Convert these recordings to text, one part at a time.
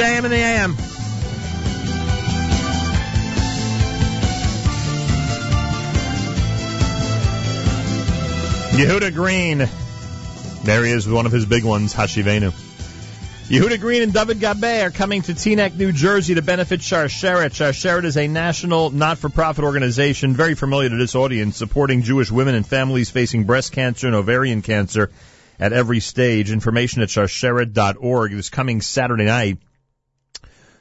JM in the AM. Yehuda Green. There he is with one of his big ones, Hashivenu. Yehuda Green and David Gabe are coming to Teaneck, New Jersey to benefit Sharsheret. Sharsheret is a national not-for-profit organization very familiar to this audience, supporting Jewish women and families facing breast cancer and ovarian cancer at every stage. Information at sharsheret.org. This coming Saturday night,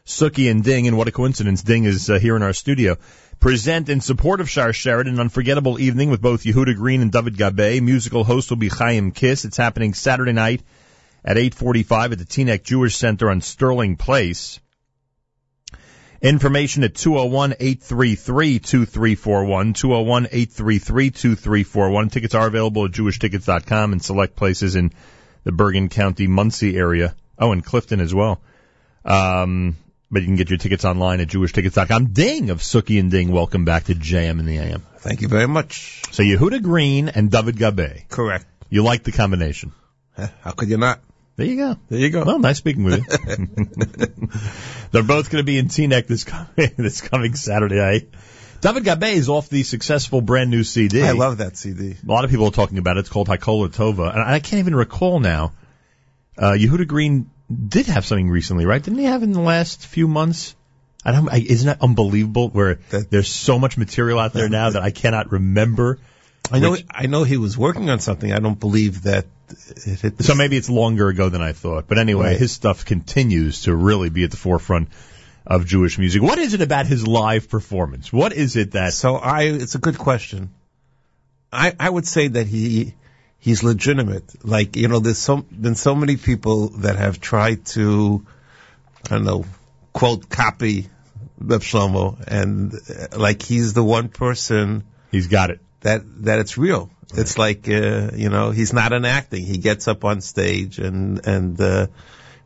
Suki and Ding, and what a coincidence, Ding is uh, here in our studio, present in support of Sharsheret an unforgettable evening with both Yehuda Green and David Gabe. Musical host will be Chaim Kiss. It's happening Saturday night at 8:45 at the Teaneck Jewish Center on Sterling Place. Information at 201-833-2341, 201-833-2341. Tickets are available at jewishtickets.com and select places in the Bergen County, Monsey area. Oh, and Clifton as well. Um, but you can get your tickets online at jewishtickets.com. Ding of Suki and Ding, welcome back to JM in the AM. Thank you very much. So Yehuda Green and David Gabe. Correct. You like the combination? How could you not? There you go. There you go. Well, nice speaking with you. They're both going to be in Teaneck this coming, this coming Saturday night. David Gabe is off the successful brand new CD. I love that CD. A lot of people are talking about it. It's called Haikola Tova. And I can't even recall now. Uh, Yehuda Green did have something recently, right? Didn't he have in the last few months? I don't, I, isn't that unbelievable where That- there's so much material out there now that I cannot remember. I know. Which- I know he was working on something. I don't believe that it hit. The So maybe it's longer ago than I thought. But anyway, Right. his stuff continues to really be at the forefront of Jewish music. What is it about his live performance? What is it that So I, it's a good question. I, I would say that he, he's legitimate. Like, you know, there's so, been so many people that have tried to, I don't know, quote, copy Reb Shlomo, and uh, like he's the one person he's got it? that, that it's real. It's like, uh, you know, he's not an acting. He gets up on stage and, and, uh,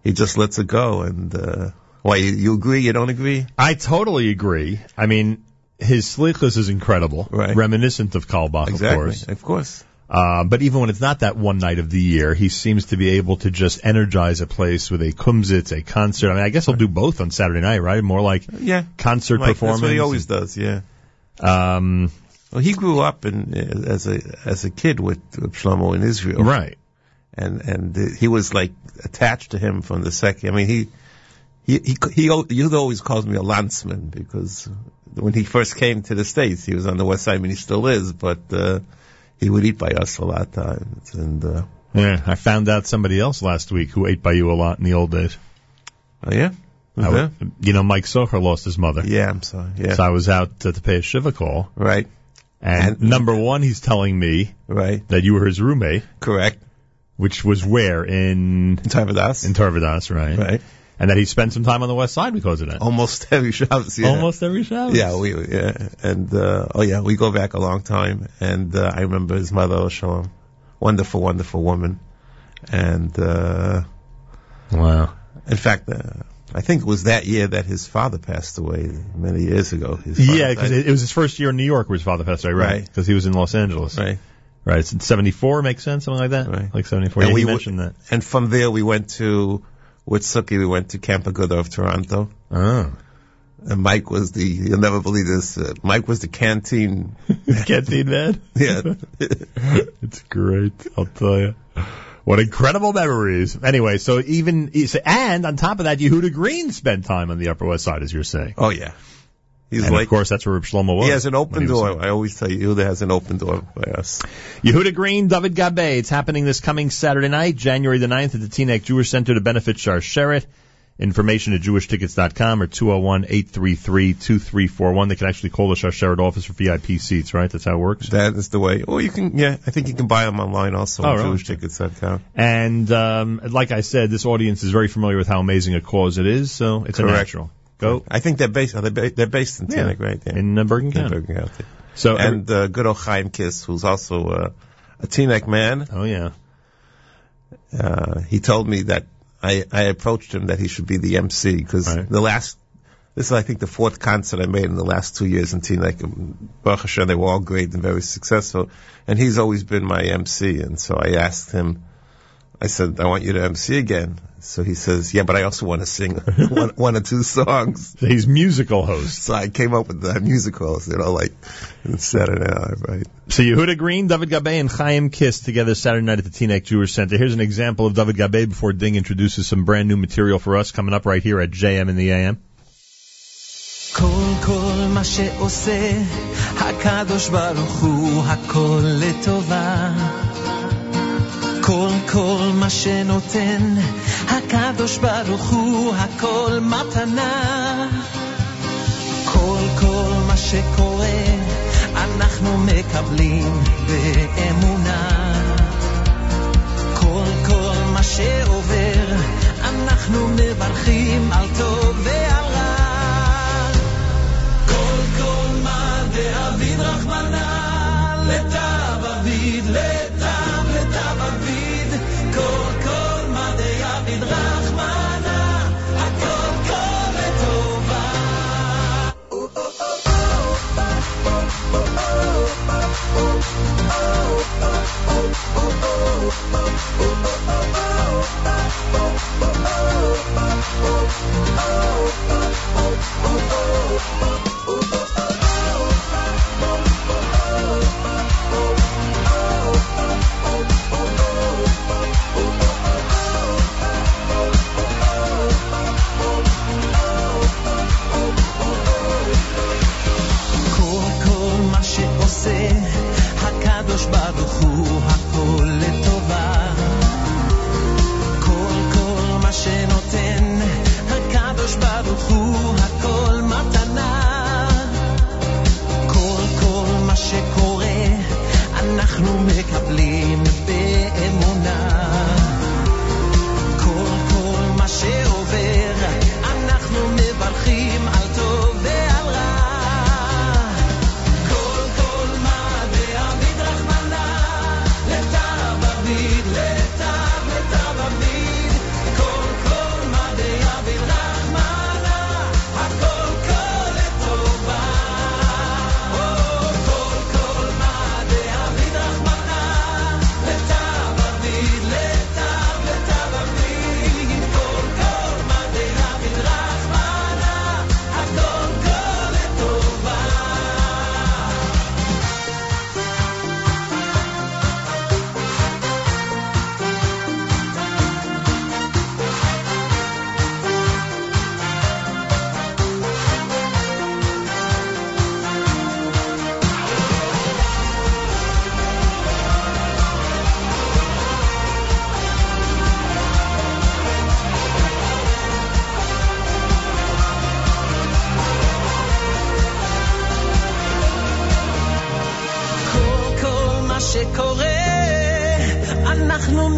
he just lets it go. And, uh, why, you, you agree? You don't agree? I totally agree. I mean, his slichus is incredible, Right. reminiscent of Carlebach, of course. Of course. Uh, but even when it's not that one night of the year, he seems to be able to just energize a place with a kumsitz, a concert. I mean, I guess he'll do both on Saturday night, right? More like Yeah. concert Like, performance. That's what he always does. Yeah. Um, Well, he grew up in as a as a kid with, with Shlomo in Israel, right. and and uh, he was like attached to him from the second. I mean, he he he he, he always calls me a landsman because when he first came to the states, he was on the west side. I mean, he still is, but uh, he would eat by us a lot of times, and uh, Yeah, I found out somebody else last week who ate by you a lot in the old days. oh yeah, I yeah, w- you know, Mike Socher lost his mother. yeah. I'm sorry, yeah, So I was out uh, to pay a Shiva call, right, and, And- number one, he's telling me right, that you were his roommate, correct. which was where in In time with us, in Torah Vodaas, right? right, And that he spent some time on the west side because of that. almost every Shabbos, yeah. Almost every Shabbos. Yeah, we yeah, and uh, oh yeah, we go back a long time, and uh, I remember his mother Shalom, wonderful, wonderful woman, and uh, Wow. in fact, uh, I think it was that year that his father passed away many years ago. His Yeah, because it, it was his first year in New York where his father passed away, right? Right. Because he was in Los Angeles. right, Right. It's 74, makes sense? Something like that? Right. Like 74. And Yeah, we mentioned that. and from there we went to with Suki, we went to Camp Aguda of Toronto. Oh. And Mike was the, you'll never believe this, uh, Mike was the canteen, Canteen man? yeah, It's great, I'll tell you. What incredible memories. Anyway, so even, and on top of that, Yehuda Green spent time on the Upper West Side, as you're saying. oh yeah. He's and like, of course, that's where Shlomo was. he has an open door. I always tell you, Yehuda has an open door by us. Yehuda Green, David Gabe. It's happening this coming Saturday night, January the 9th at the Teaneck Jewish Center to benefit Sharsheret. Information at jewishtickets.com or 201-833-2341. They can actually call the Sharsheret office for VIP seats, right? That's how it works. That is the way. Or you can, yeah, I think you can buy them online also Oh, on really? jewishtickets.com. And um, like I said, this audience is very familiar with how amazing a cause it is, so it's a Correct. natural. Go I think they're based, are they ba- they're based in Yeah. Teaneck, right? Yeah. in uh, Bergen In County. Bergen County. So And uh, good old Chaim Kiss, who's also uh, a Teaneck man, oh yeah, uh, he told me that I, I approached him that he should be the MC because Right. the last, this is I think the fourth concert I made in the last two years in Teaneck. Baruch Hashem, they were all great and very successful. And he's always been my MC. And so I asked him, I said, I want you to MC again. So he says, yeah, but I also want to sing one, one or two songs. He's musical host. So I came up with the musicals, you know, like Saturday Night, right? So Yehuda Green, David Gabay, and Chaim Kiss together Saturday night at the Teaneck Jewish Center. Here's an example of David Gabay before Ding introduces some brand new material for us coming up right here at JM in the AM. כל כל מה שעושה הקדוש ברוך הוא הכל לטובה כל כל מה שנותן. הקדוש ברוך הוא הכל מתנה. כל כל מה שקורה אנחנו מקבלים באמונה. כל כל מה שעובר אנחנו מברכים על טוב pick up leaves.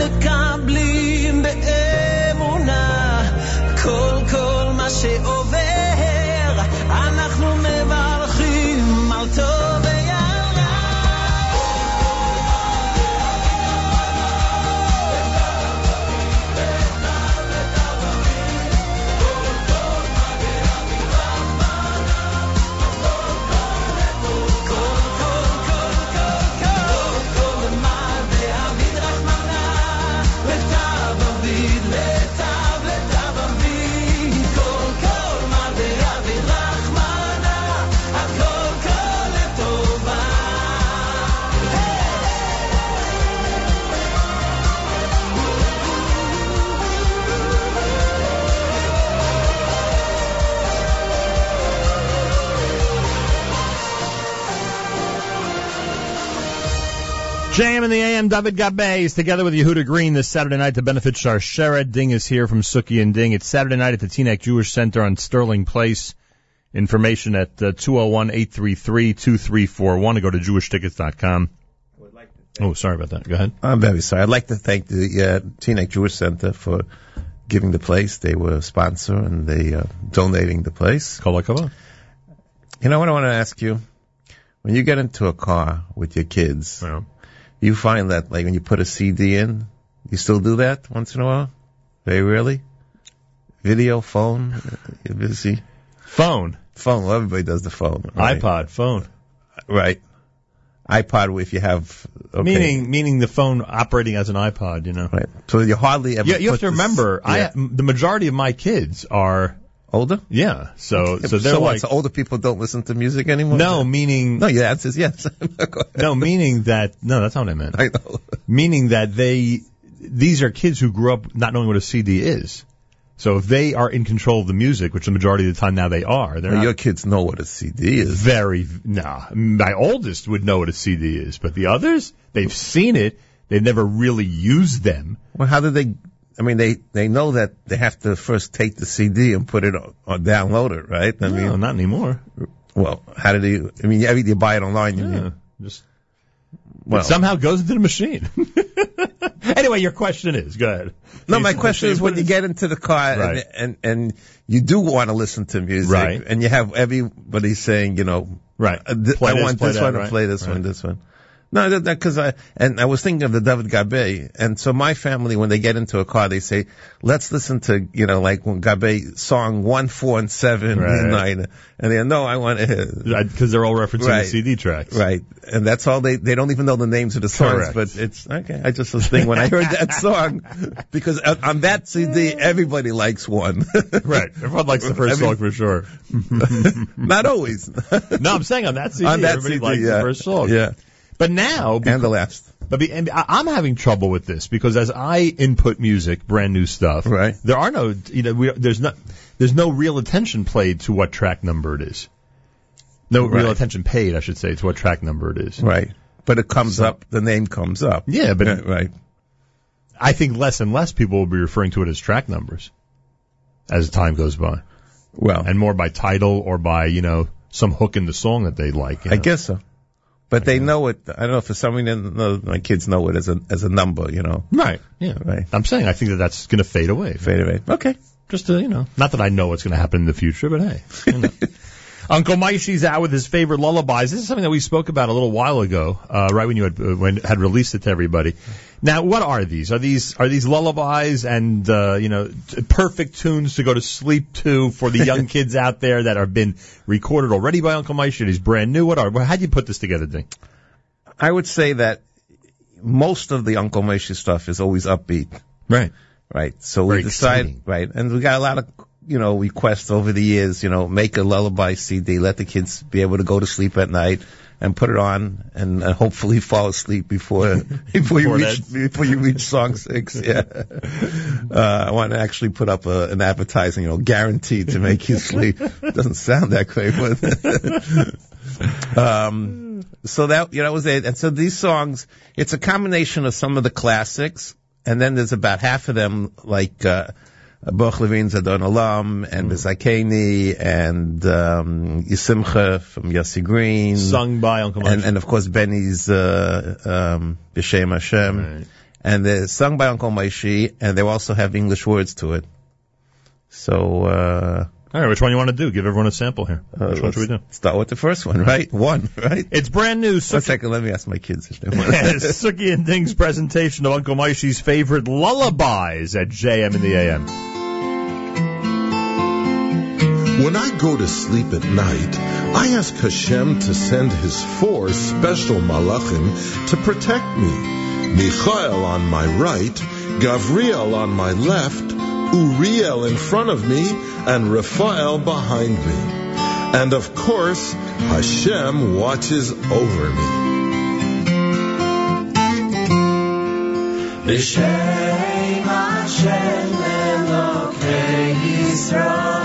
מקבלים באמונה. כל כל מה שעובר JM and the AM, David Gabay is together with Yehuda Green this Saturday night to benefit Sharsheret. Ding is here from Suki and Ding. It's Saturday night at the Teaneck Jewish Center on Sterling Place. Information at uh, 201-833-2341 or go to jewishtickets.com. Oh, sorry about that. Go ahead. I'm very sorry. I'd like to thank the uh, Teaneck Jewish Center for giving the place. They were a sponsor and they uh, donating the place. Kol hakavod. You know what I want to ask you? When you get into a car with your kids, Yeah. You find that like when you put a CD in, you still do that once in a while? Very rarely? Video, phone, uh, you're busy. Phone. Phone, well, everybody does the phone. Right? iPod. Phone. Right. iPod if you have okay. Meaning, meaning the phone operating as an iPod, you know. right. So you hardly ever. Yeah, you have put to this- remember, I the majority of my kids are older. yeah. So so So, they're what? like So older people don't listen to music anymore. no, meaning no. Your answer is yes. No, meaning that no, that's not what I meant. I know. meaning that they these are kids who grew up not knowing what a CD is. So if they are in control of the music, which the majority of the time now they are, they're Well, not your kids know what a CD is. very nah. My oldest would know what a CD is, but the others they've seen it, they've never really used them. Well, how do they? I mean, they they know that they have to first take the CD and put it on, or download it, right? I no, mean, not anymore. well, how do they? I mean, every you buy it online. You, Yeah, just well, it somehow goes into the machine. anyway, your question is go ahead. no, my question is when you get into the car Right. and, and and you do want to listen to music, Right. and you have everybody saying, you know, right. uh, th- I want play this that, one right? play this Right. one, this one. No, that because I and I was thinking of the David Gabe, and so my family when they get into a car, they say, "Let's listen to you know like when Gabe song one, four, and seven, Right. and nine," and they no, I want to because they're all referencing Right. the CD tracks. right, and that's all they they don't even know the names of the songs, Correct. but it's okay. I just was thinking when I heard that song because on on that CD everybody likes one, Right. Everyone likes the first Every- song for sure. not always No, I'm saying on that CD, on that everybody CD, likes yeah, the first song. yeah, But now, and the last, But be, and I'm having trouble with this because as I input music, brand new stuff, Right. there are no, you know, we, there's not, there's no real attention played to what track number it is. No real attention paid, I should say, to what track number it is. right, but it comes So- up, the name comes up, Yeah, but Yeah, right. I think less and less people will be referring to it as track numbers as time goes by, Well, and more by title or by you know some hook in the song that they like. you I guess so. But they know it. I don't know for some reason no, my kids know it as a as a number. You know, right? Yeah, Right. I'm saying I think that that's going to fade away. fade away. Okay. Just to, you know, not that I know what's going to happen in the future, but hey. you know. Uncle Maishi's out with his favorite lullabies. This is something that we spoke about a little while ago, uh, right when you had, uh, when had released it to everybody. Now, what are these? Are these are these lullabies and uh, you know t- perfect tunes to go to sleep to for the young kids out there that have been recorded already by Uncle Maishi? He's brand new. What are? How'd you put this together, Ding? I would say that most of the Uncle Moshe stuff is always upbeat. Right. Right. So Very we decide. exciting. Right. And we got a lot of you know requests over the years. You know, make a lullaby CD. Let the kids be able to go to sleep at night. And put it on, and, and hopefully fall asleep before before you reach before you reach song six. Yeah, uh, I want to actually put up a, an advertising, you know, guaranteed to make you sleep. Doesn't sound that great, but um, so that you know that was it. And so these songs, it's a combination of some of the classics, and then there's about half of them like uh, Baruch Levine's Adon Olam and Bezakeni and um, Yisimcha from Yossi Green, Sung by Uncle Maishi. and and of course Benny's uh, um, B'Shem Hashem, Right. and they're sung by Uncle Maishi, and they also have English words to it. So. Uh, All right, which one you want to do? Give everyone a sample here. uh, Which one should we do? Start with the first one, right? One, right? It's brand new. One Suki, second, let me ask my kids if they want. Suki and Ding's presentation of Uncle Maishi's favorite lullabies at JM in the AM. When I go to sleep at night, I ask Hashem to send his four special malachim to protect me. Michael on my right, Gavriel on my left, Uriel in front of me, and Raphael behind me. And of course, Hashem watches over me. B'Shem Hashem Elokei Yisrael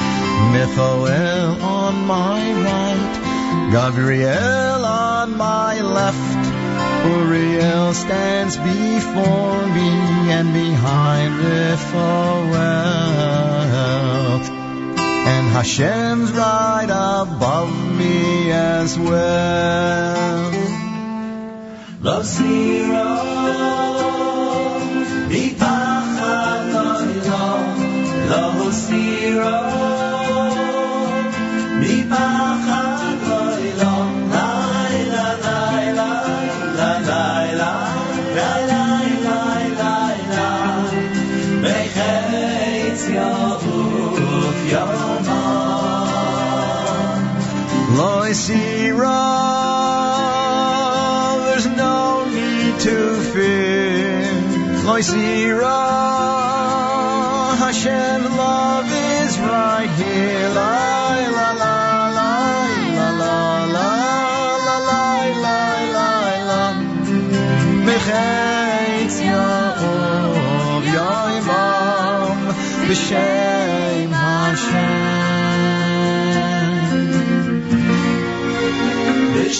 Michael on my right, Gabriel on my left. Uriel stands before me and behind Raphael. And Hashem's right above me as well. Love zero. Sira, there's no need to fear. Loi Sira, Hashem love is right here. La la la la la la la la la la la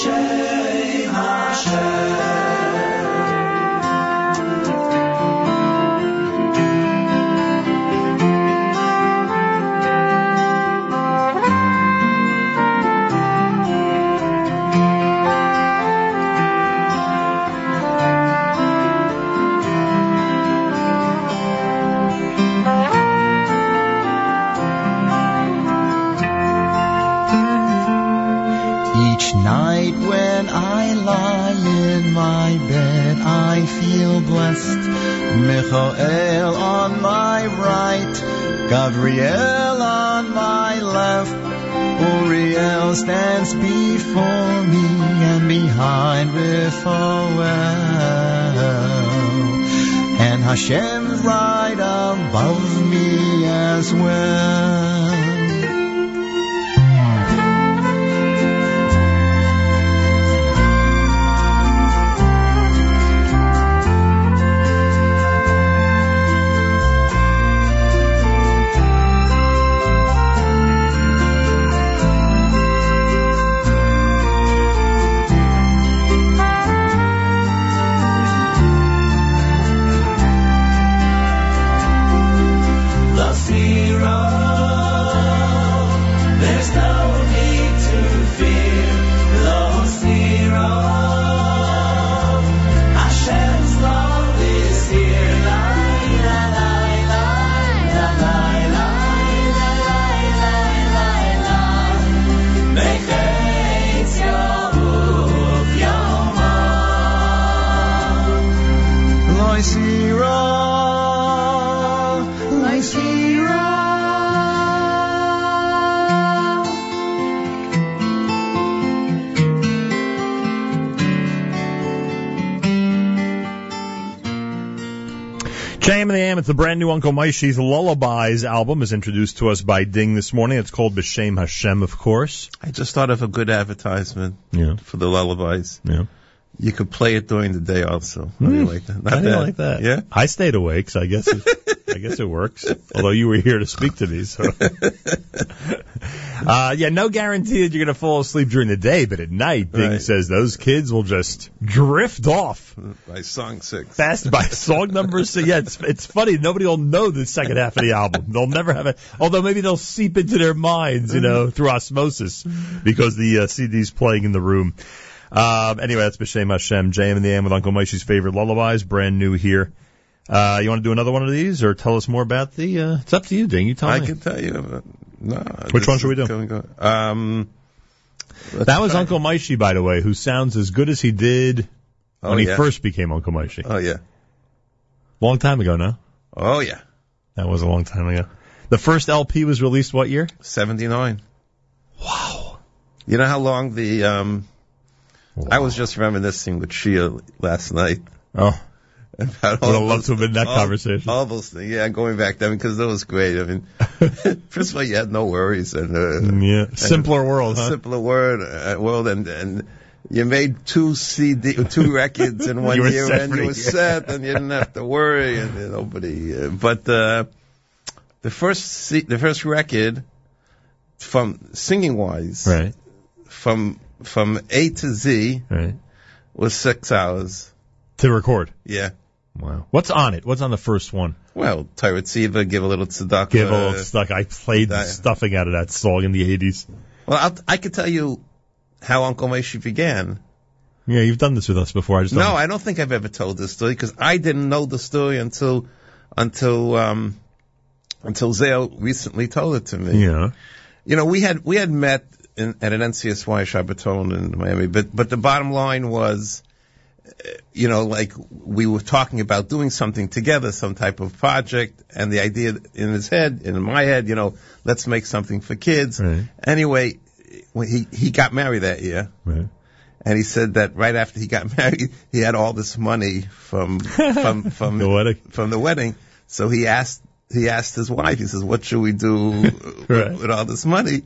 Hashem, Hashem. Hashem's right above me as well. Zero. There's no need to fear. JM and the AM, it's the brand new Uncle Moishy's Lullabies album is introduced to us by Ding this morning. It's called B'Shem Hashem, of course. I just thought of a good advertisement Yeah. for the lullabies. Yeah. You could play it during the day also. How do you hmm. like that? Not How do you like that? Yeah. I stayed awake, so I guess it, I guess it works. Although you were here to speak to me, so. uh, yeah, no guarantee that you're going to fall asleep during the day, but at night, Ding Right. says those kids will just drift off By song six. fast by song number six. Yeah, it's, it's funny. Nobody will know the second half of the album. They'll never have it. Although maybe they'll seep into their minds, you know, through osmosis because the uh, CD's playing in the room. Um, anyway, that's B'Shem Hashem, JM in the AM with Uncle Moishy's favorite lullabies, brand new here. Uh, you want to do another one of these or tell us more about the, uh, it's up to you, Ding. You tell I me. I can tell you. No. Which one should we do? Um, that was try- Uncle Moishy, by the way, who sounds as good as he did Oh, when he yeah. first became Uncle Moishy. Oh yeah. Long time ago now. Oh yeah. That was a long time ago. The first LP was released what year? Seventy nine. Wow. You know how long the um. I was just reminiscing with Shia last night Oh, about would have loved to have been that all- conversation. All those things, yeah, going back then because that was great. I mean, first of all, you had no worries and uh, yeah, simpler world, huh? simpler word uh, world, and and you made two CD, two records in one year, and you were year. set, and you didn't have to worry, and nobody. Uh, but uh, the first C- the first record, from singing wise, Right, from from A to Z right. was six hours. To record. Yeah. Wow. What's on it? What's on the first one? Well, Tyrant Siva, give a little tzedakah. Give a little stuck. I played the that- stuffing out of that song in the 80s. Well, I'll, I could tell you how Uncle Moshe began. Yeah, you've done this with us before. I just No, I don't think I've ever told this story because I didn't know the story until until um until Zale recently told it to me. Yeah. You know, we had we had met in, at an NCSY Shabbaton in Miami, but but the bottom line was, you know, like we were talking about doing something together, some type of project, and the idea in his head, in my head, you know, let's make something for kids. Right. Anyway, when he he got married that year. Right. And he said that right after he got married, he had all this money from from from The wedding. from the wedding. So he asked he asked his wife. He says, "What should we do with, with all this money?"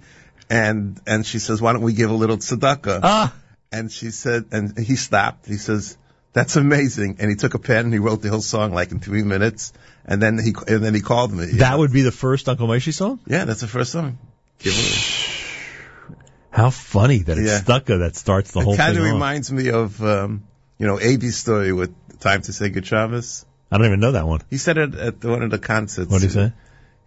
And and she says, "Why don't we give a little tzedakah?" Ah. And she said, and he stopped. He says, "That's amazing." And he took a pen and he wrote the whole song like in three minutes. And then he and then he called me. That would be the first Uncle Moshe song? yeah, that's the first song. Give it. How funny that it's Yeah. Stucca that starts the whole It kind of reminds me of um, you know Avi's story with "Time to Say Good Shabbos." I don't even know that one. He said it at one of the concerts. What did he say?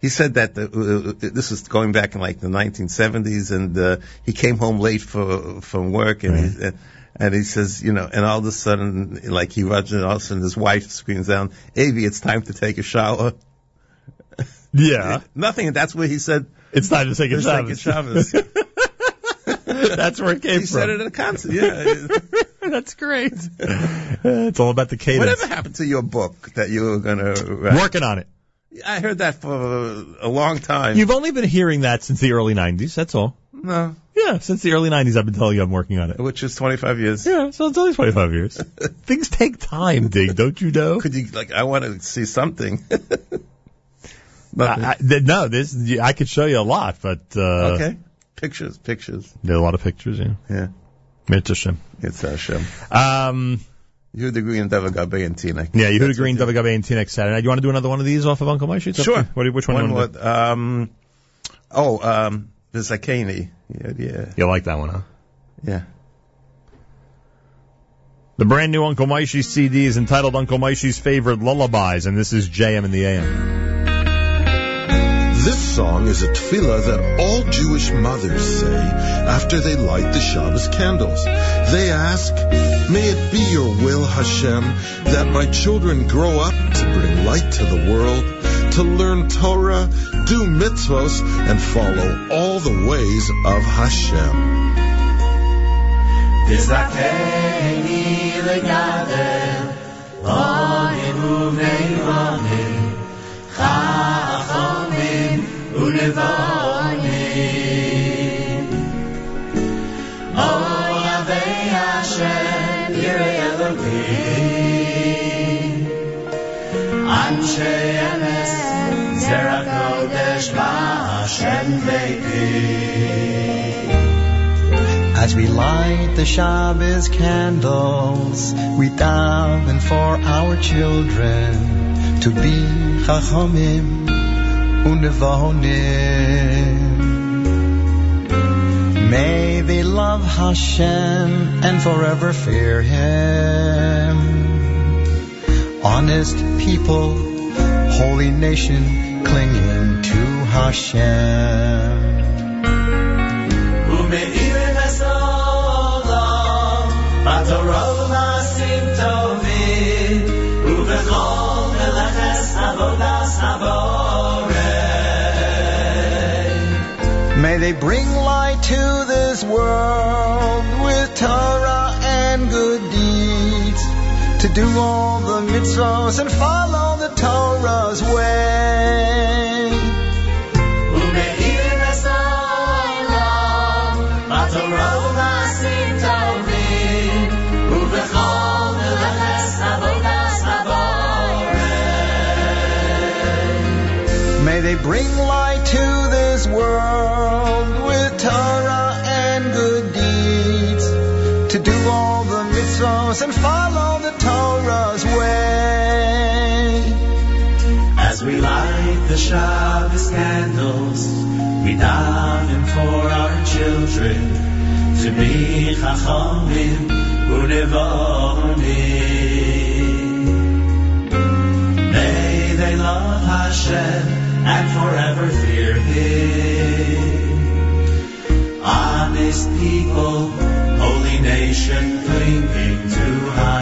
He said that the, uh, this was going back in like the 1970s, and uh, he came home late for from work, and he, uh, and he says, you know, and all of a sudden, like he runs, and all of a sudden his wife screams down, "Avi, it's time to take a shower." Yeah. Nothing, that's where he said, It's time to take good "It's like a. Shabbos." That's where it came he from. said it at a concert. Yeah. That's great. it's all about the cadence. Whatever happened to your book that you were gonna write? Working on it. I heard that for a long time. You've only been hearing that since the early 90s. That's all. no, Yeah, since the early 90s, I've been telling you I'm working on it. which is 25 years. Yeah, so it's only 25 years. Things take time, Ding, don't you know? Could you like? I want to see something. I, I, no, this I could show you a lot, but uh, okay. Pictures, pictures. there are a lot of pictures. Yeah, Yeah. It's a shame. It's Hashem. Um, You heard the green David Gabe and Tina. yeah, you heard Yehuda Green, David Gabe, and T next Saturday. night. You want to do another one of these off of Uncle Moshe? It's Sure. What, which one, One you want to more. Um, oh, um, the Zakani. Yeah, yeah. You like that one, huh? yeah. The brand new Uncle Moshe CD is entitled Uncle Moshe's Favorite Lullabies, and this is JM in the AM. This song is a tefillah that all Jewish mothers say after they light the Shabbos candles. They ask, May it be your will, Hashem, that my children grow up to bring light to the world, to learn Torah, do mitzvos, and follow all the ways of Hashem. תזכני לגדל, עונים ובני בנים, חכמים ונבונים. As we light the Shabbos candles, we daven for our children to be Chachomim Unevonim. May they love Hashem and forever fear Him honest people, holy nation, clinging to Hashem. May they bring light to this world with Torah and good deeds to do all the mitzvahs and follow the Torah's way. May they bring light to this world with Torah and good deeds to do all the mitzvahs and follow the Torah's way. As we light the Shabbos candles, we daven for our children to be Chachamim unevonim. May they love Hashem and forever fear Him. Honest people, holy nation. to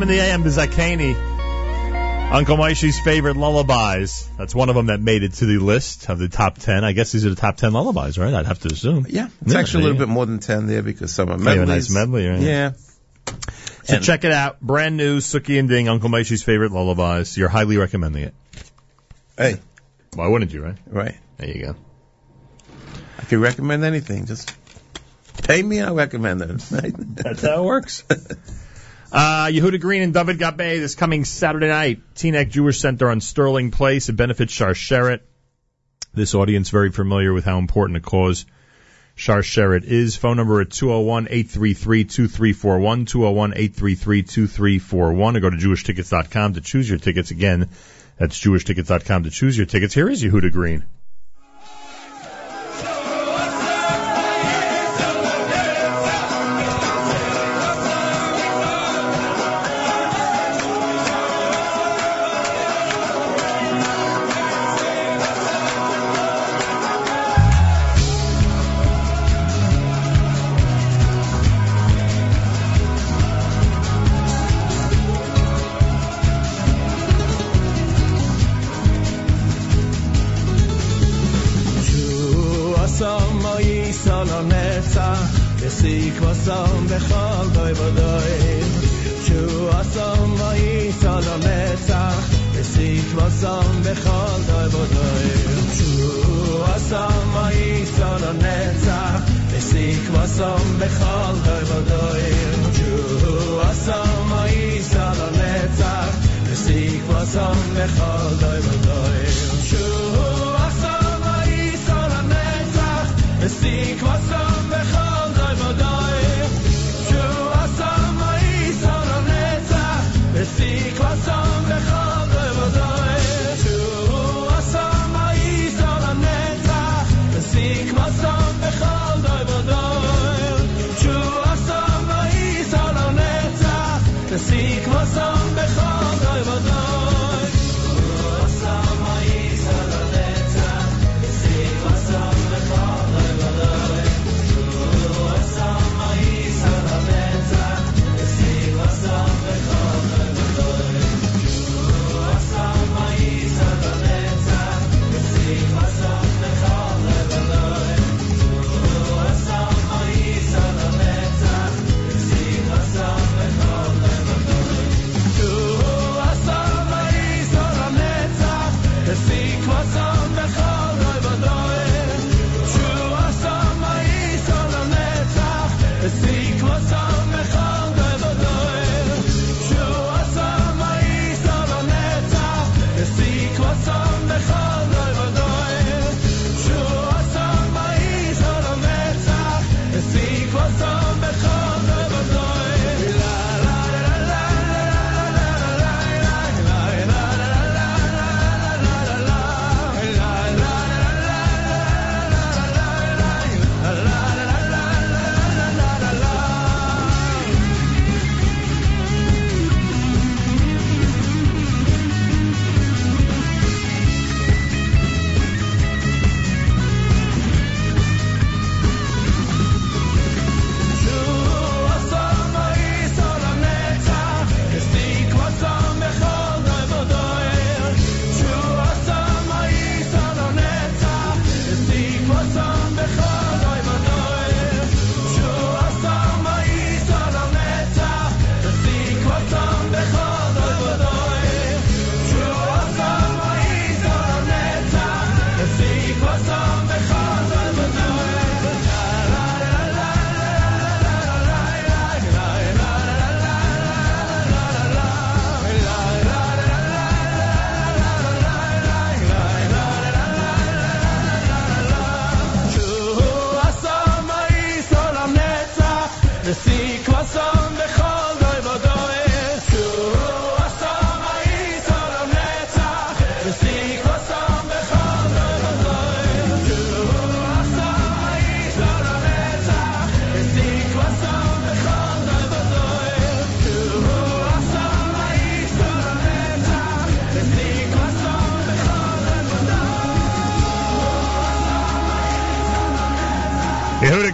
JM and the AM Bizakani. Uncle Moishy's favorite lullabies. That's one of them that made it to the list of the top 10. I guess these are the top 10 lullabies, right? I'd have to assume. Yeah, it's Yeah, actually a little yeah. bit more than ten there because some are Yeah, medleys. nice medley, right? Yeah, So And- check it out. Brand new Suki and Ding, Uncle Moishy's favorite lullabies. You're highly recommending it. hey, Why wouldn't you, right? right. There you go. I can recommend anything. Just pay me, I'll recommend it. That's how it works. Uh, Yehuda Green and David Gabe this coming Saturday night, Teaneck Jewish Center on Sterling Place. It benefits Sharsheret. This audience very familiar with how important a cause Sharsheret is. Phone number at 201-833-2341, 201-833-2341, or go to jewishtickets.com to choose your tickets. Again, that's jewishtickets.com to choose your tickets. Here is Yehuda Green.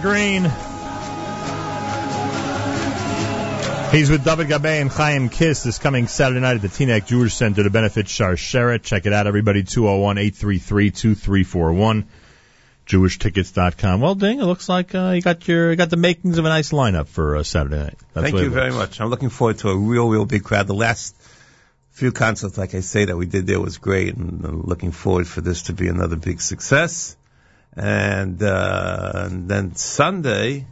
Green. He's with David Gabay and Chaim Kiss this coming Saturday night at the Teaneck Jewish Center to benefit Sharsheret. Check it out, everybody. 201-833-2341. JewishTickets.com. Well, Ding, it looks like uh, you got your you got the makings of a nice lineup for uh, Saturday night. That's Thank you very much. I'm looking forward to a real, real big crowd. The last few concerts, like I say, that we did there was great, and I'm looking forward for this to be another big success. And, uh, and then Sunday,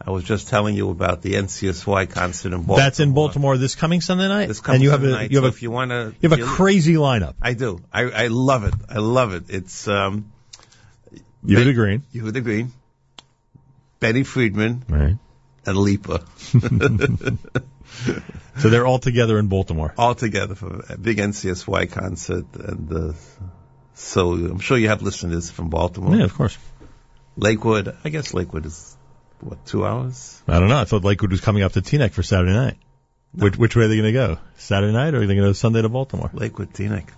I was just telling you about the NCSY concert in Baltimore. That's in Baltimore this coming Sunday night, This coming and you have a night. you have so a if you want to, you have a crazy lineup. I do. I, I love it. I love it. It's um, Yehuda Green, Yehuda Green, Benny Friedman, right? and Lipa. So they're all together in Baltimore. all together for a big NCSY concert, and uh, so I'm sure you have listeners from Baltimore, Yeah, of course. Lakewood. I guess Lakewood is what two hours? I don't know. I thought Lakewood was coming up to Teaneck for Saturday night. Which which way are they going to go? Saturday night, or are they going to go Sunday to Baltimore? Lakewood, Teaneck,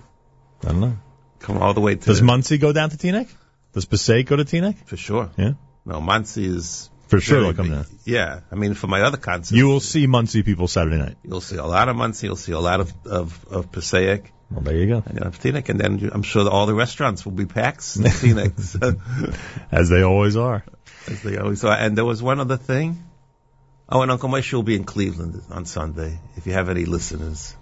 I don't know. come all the way to Does Monsey go down to Teaneck? Does Passaic go to Teaneck? for sure. Yeah. No, Monsey is For sure they'll come down. Yeah, I mean for my other concerts, You will see Monsey people Saturday night. you'll see a lot of Monsey, you'll see a lot of of, of Passaic. Well, there you go. And of Teaneck, and then I'm sure that all the restaurants will be packed in Teaneck, As they always are. as they always are. And there was one other thing. Oh, and Uncle Moishy will be in Cleveland on Sunday. If you have any listeners,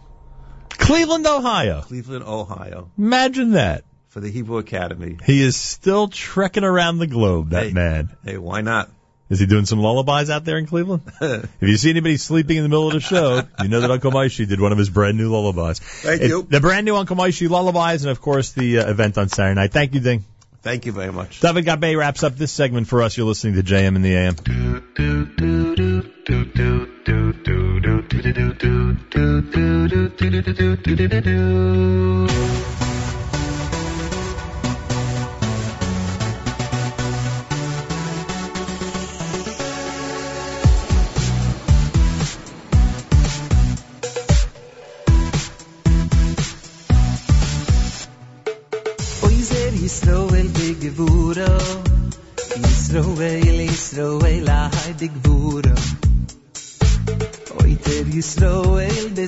Cleveland, Ohio. Cleveland, Ohio, Imagine that. for the Hebrew Academy. He is still trekking around the globe, that Hey. man. Hey, why not? Is he doing some lullabies out there in Cleveland? if you see anybody sleeping in the middle of the show, you know that Uncle Moishy did one of his brand new lullabies. Thank It- you. The brand new Uncle Moishy lullabies, and of course the uh, event on Saturday night. Thank you, Ding. Thank you very much. David Gabay wraps up this segment for us. You're listening to JM in the AM.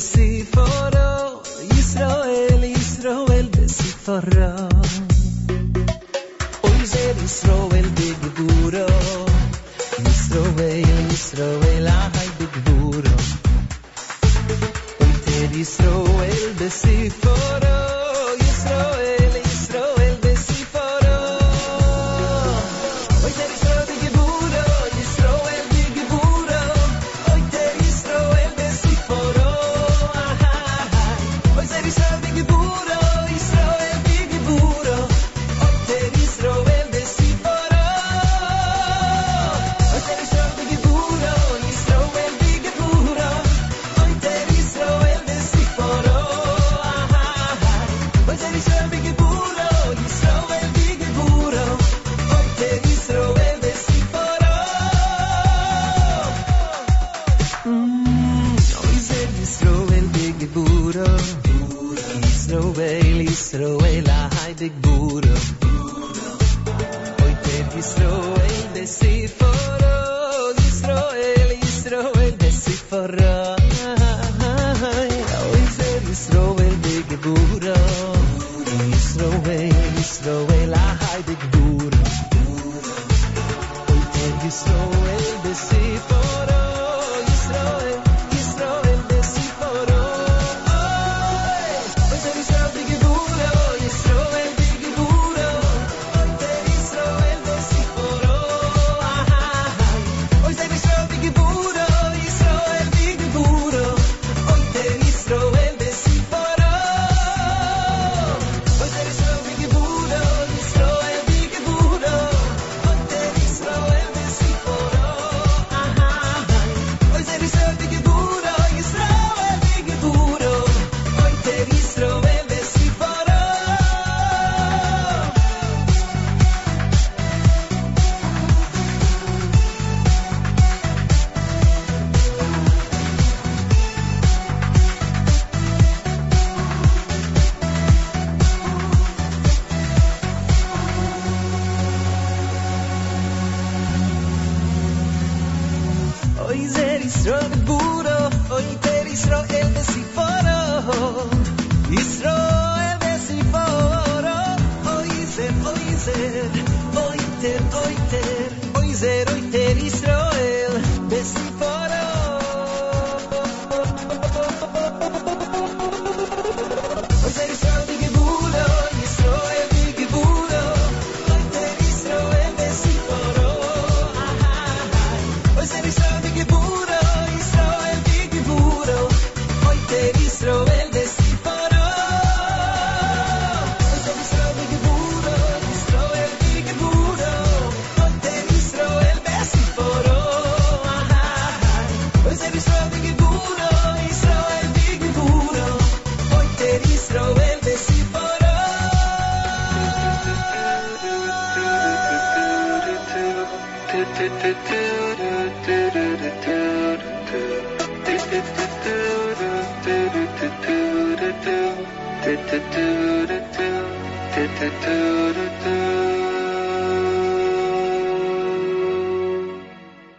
Yisroel besiforo Yisroel Yisroel besiforo Oizer Yisroel begevuro Yisroel Yisroel ahai begvuro Oiter Yisroel besiforo Yisroel Yisroel Oiter Yisroel besiforo